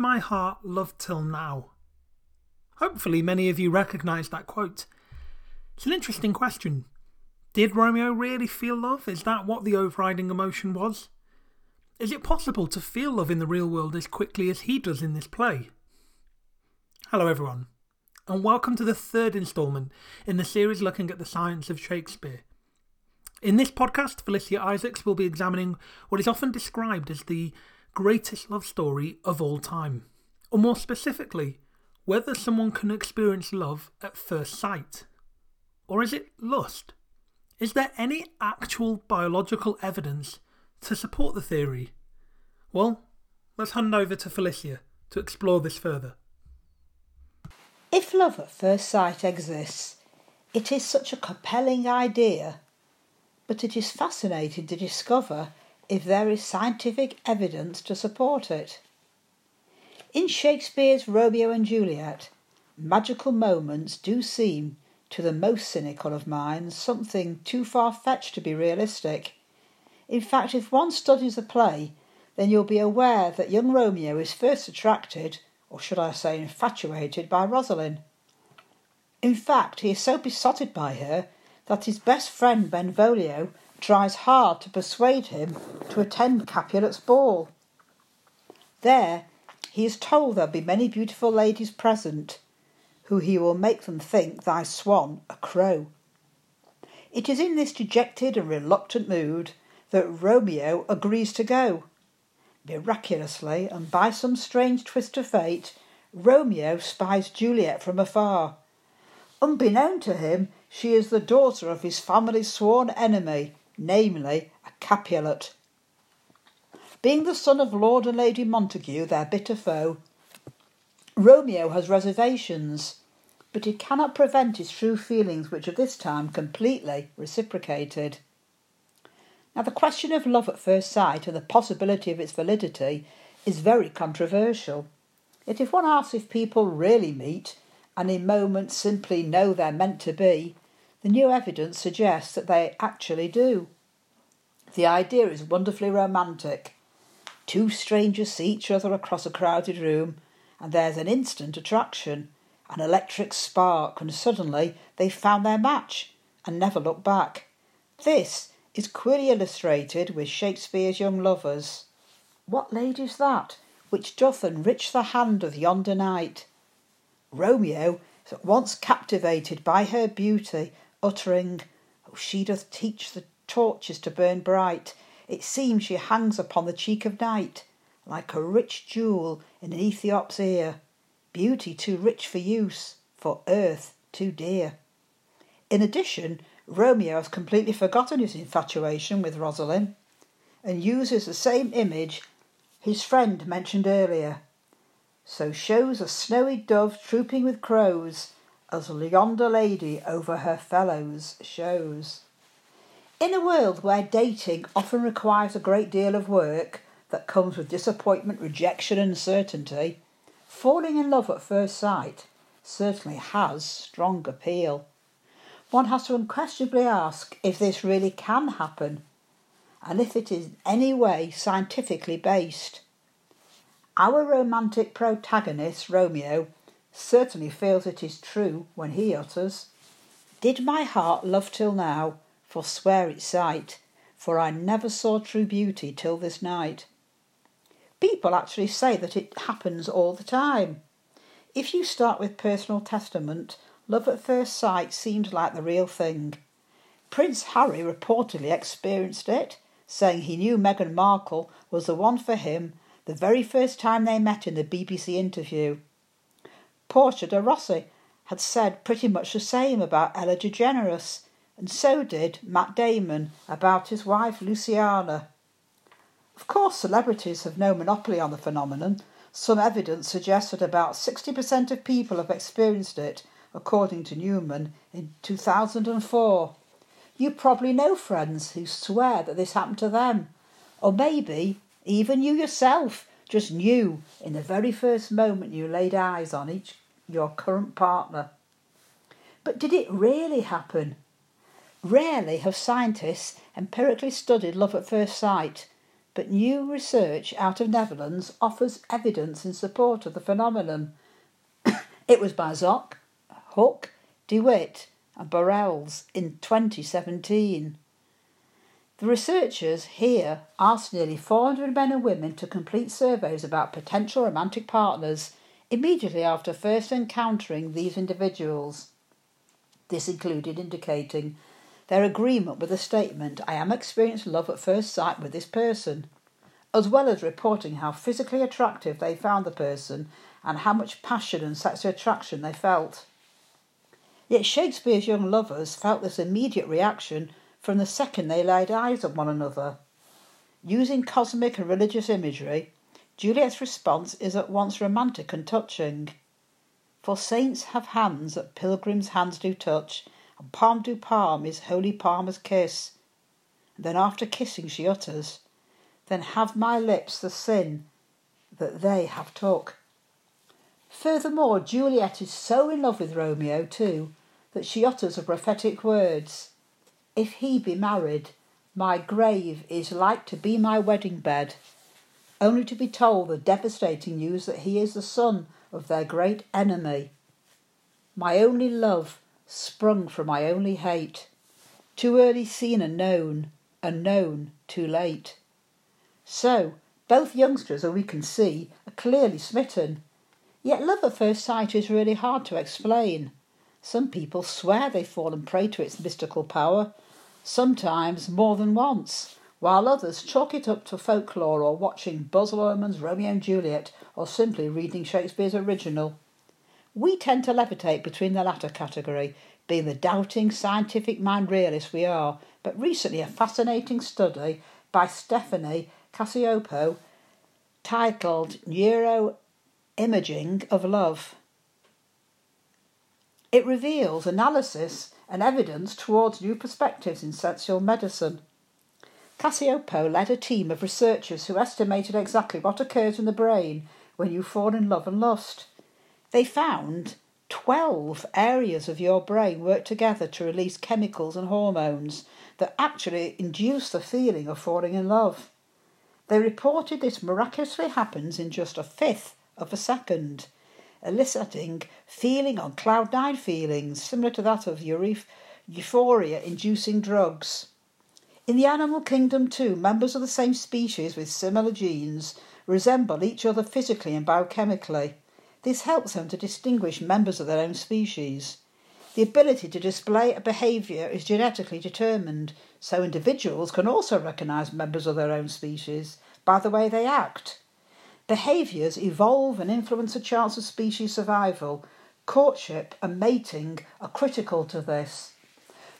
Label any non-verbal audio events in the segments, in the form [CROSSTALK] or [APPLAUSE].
my heart love till now? Hopefully, many of you recognise that quote. It's an interesting question. Did Romeo really feel love? Is that what the overriding emotion was? Is it possible to feel love in the real world as quickly as he does in this play? Hello, everyone, and welcome to the third instalment in the series looking at the science of Shakespeare. In this podcast, Felicia Isaacs will be examining what is often described as the greatest love story of all time, or more specifically, whether someone can experience love at first sight. Or is it lust? Is there any actual biological evidence to support the theory? Well, let's hand over to Felicia to explore this further. If love at first sight exists, it is such a compelling idea, but it is fascinating to discover if there is scientific evidence to support it. In Shakespeare's Romeo and Juliet, magical moments do seem, to the most cynical of minds, something too far fetched to be realistic. In fact, if one studies the play, then you'll be aware that young Romeo is first attracted, or should I say infatuated, by Rosalind. In fact, he is so besotted by her that his best friend Benvolio tries hard to persuade him to attend Capulet's ball. There, he is told there'll be many beautiful ladies present, who he will make them think thy swan a crow. It is in this dejected and reluctant mood that Romeo agrees to go. Miraculously, and by some strange twist of fate, Romeo spies Juliet from afar. Unbeknown to him, she is the daughter of his family's sworn enemy, namely a Capulet. Being the son of Lord and Lady Montague, their bitter foe, Romeo has reservations, but he cannot prevent his true feelings, which are this time completely reciprocated. Now, the question of love at first sight and the possibility of its validity is very controversial. Yet, if one asks if people really meet and in moments simply know they're meant to be, the new evidence suggests that they actually do. The idea is wonderfully romantic. Two strangers see each other across a crowded room, and there's an instant attraction, an electric spark, and suddenly they've found their match and never look back. This is queerly illustrated with Shakespeare's young lovers. What lady's that which doth enrich the hand of yonder knight? Romeo is at once captivated by her beauty uttering, Oh, she doth teach the torches to burn bright. It seems she hangs upon the cheek of night, like a rich jewel in an Ethiop's ear. Beauty too rich for use, for earth too dear. In addition, Romeo has completely forgotten his infatuation with Rosalind and uses the same image his friend mentioned earlier. So shows a snowy dove trooping with crows as yonder lady over her fellows shows. In a world where dating often requires a great deal of work that comes with disappointment, rejection, and uncertainty, falling in love at first sight certainly has strong appeal. One has to unquestionably ask if this really can happen and if it is in any way scientifically based. Our romantic protagonist, Romeo, certainly feels it is true when he utters, Did my heart love till now, forswear its sight, for I never saw true beauty till this night. People actually say that it happens all the time. If you start with personal testament, love at first sight seems like the real thing. Prince Harry reportedly experienced it, saying he knew Meghan Markle was the one for him the very first time they met in the BBC interview. Portia de Rossi had said pretty much the same about Ellen DeGeneres, and so did Matt Damon about his wife Luciana. Of course, celebrities have no monopoly on the phenomenon. Some evidence suggests that about 60% of people have experienced it, according to Newman in 2004. You probably know friends who swear that this happened to them, or maybe even you yourself just knew in the very first moment you laid eyes on each your current partner. But did it really happen? Rarely have scientists empirically studied love at first sight, but new research out of Netherlands offers evidence in support of the phenomenon. [COUGHS] it was by Zsok, Hook, De Wit, and Barelds in 2017. The researchers here asked nearly 400 men and women to complete surveys about potential romantic partners immediately after first encountering these individuals. This included indicating their agreement with the statement, I am experiencing love at first sight with this person, as well as reporting how physically attractive they found the person and how much passion and sexual attraction they felt. Yet Shakespeare's young lovers felt this immediate reaction from the second they laid eyes on one another. Using cosmic and religious imagery, Juliet's response is at once romantic and touching. For saints have hands that pilgrims' hands do touch, and palm to palm is holy palmer's kiss. And then after kissing she utters, Then have my lips the sin that they have took. Furthermore, Juliet is so in love with Romeo too that she utters prophetic words, If he be married, my grave is like to be my wedding bed only to be told the devastating news that he is the son of their great enemy. My only love sprung from my only hate, too early seen and known, and known too late. So, both youngsters, as we can see, are clearly smitten. Yet love at first sight is really hard to explain. Some people swear they've fallen prey to its mystical power, sometimes more than once while others chalk it up to folklore or watching Baz Luhrmann's Romeo and Juliet or simply reading Shakespeare's original. We tend to levitate between the latter category, being the doubting, scientific mind realists we are, but recently a fascinating study by Stephanie Cacioppo titled Neuroimaging of Love. It reveals analysis and evidence towards new perspectives in sexual medicine. Cacioppo led a team of researchers who estimated exactly what occurs in the brain when you fall in love and lust. They found 12 areas of your brain work together to release chemicals and hormones that actually induce the feeling of falling in love. They reported this miraculously happens in just a fifth of a second, eliciting feeling on cloud nine feelings similar to that of euphoria inducing drugs. In the animal kingdom, too, members of the same species with similar genes resemble each other physically and biochemically. This helps them to distinguish members of their own species. The ability to display a behaviour is genetically determined, so individuals can also recognise members of their own species by the way they act. Behaviours evolve and influence the chance of species survival. Courtship and mating are critical to this.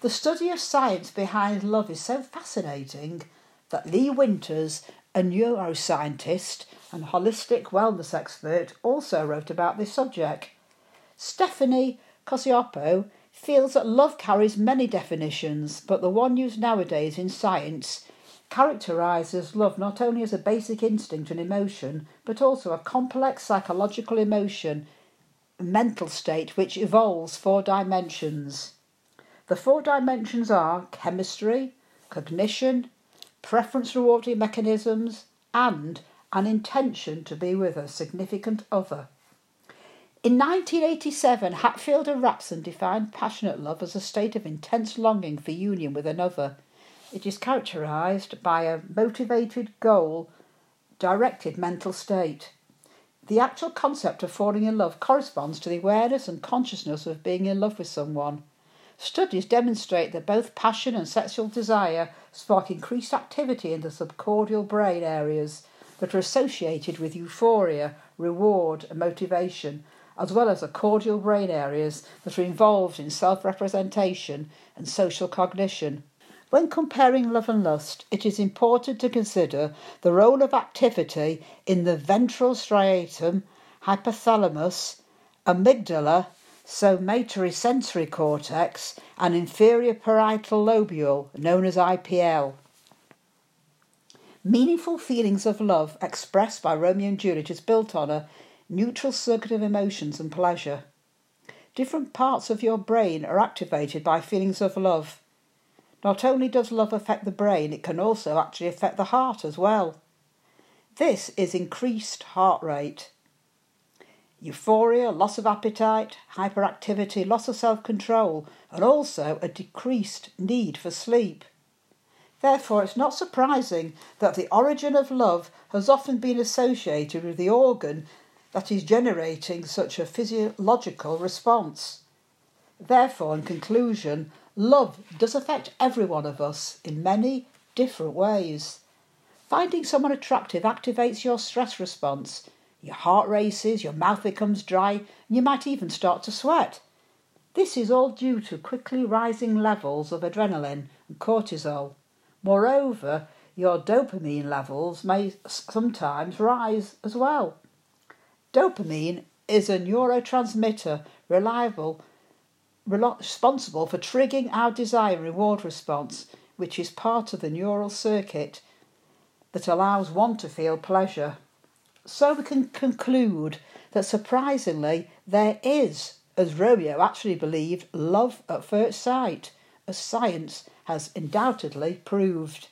The study of science behind love is so fascinating that Lee Winters, a neuroscientist and holistic wellness expert, also wrote about this subject. Stephanie Cacioppo feels that love carries many definitions, but the one used nowadays in science characterises love not only as a basic instinct and emotion, but also a complex psychological emotion, mental state which evolves four dimensions. The four dimensions are chemistry, cognition, preference rewarding mechanisms, and an intention to be with a significant other. In 1987, Hatfield and Rapson defined passionate love as a state of intense longing for union with another. It is characterized by a motivated, goal directed mental state. The actual concept of falling in love corresponds to the awareness and consciousness of being in love with someone. Studies demonstrate that both passion and sexual desire spark increased activity in the subcortical brain areas that are associated with euphoria, reward, and motivation, as well as the caudal brain areas that are involved in self representation and social cognition. When comparing love and lust, it is important to consider the role of activity in the ventral striatum, hypothalamus, amygdala, somatosensory cortex, and inferior parietal lobule, known as IPL. Meaningful feelings of love expressed by Romeo and Juliet is built on a neural circuit of emotions and pleasure. Different parts of your brain are activated by feelings of love. Not only does love affect the brain, it can also actually affect the heart as well. This is increased heart rate. Euphoria, loss of appetite, hyperactivity, loss of self control, and also a decreased need for sleep. Therefore, it's not surprising that the origin of love has often been associated with the organ that is generating such a physiological response. Therefore, in conclusion, love does affect every one of us in many different ways. Finding someone attractive activates your stress response. Your heart races, your mouth becomes dry, and you might even start to sweat. This is all due to quickly rising levels of adrenaline and cortisol. Moreover, your dopamine levels may sometimes rise as well. Dopamine is a neurotransmitter reliable responsible for triggering our desire reward response, which is part of the neural circuit that allows one to feel pleasure. So we can conclude that surprisingly there is, as Romeo actually believed, love at first sight, as science has undoubtedly proved.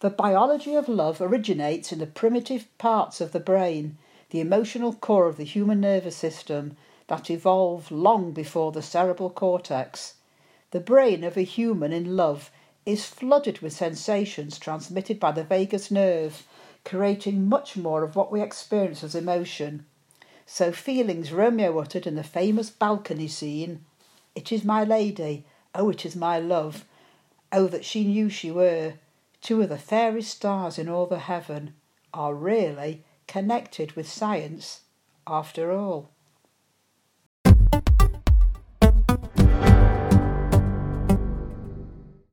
The biology of love originates in the primitive parts of the brain, the emotional core of the human nervous system that evolved long before the cerebral cortex. The brain of a human in love is flooded with sensations transmitted by the vagus nerve, creating much more of what we experience as emotion. So, feelings Romeo uttered in the famous balcony scene It is my lady, oh, it is my love, oh, that she knew she were, two of the fairest stars in all the heaven, are really connected with science after all.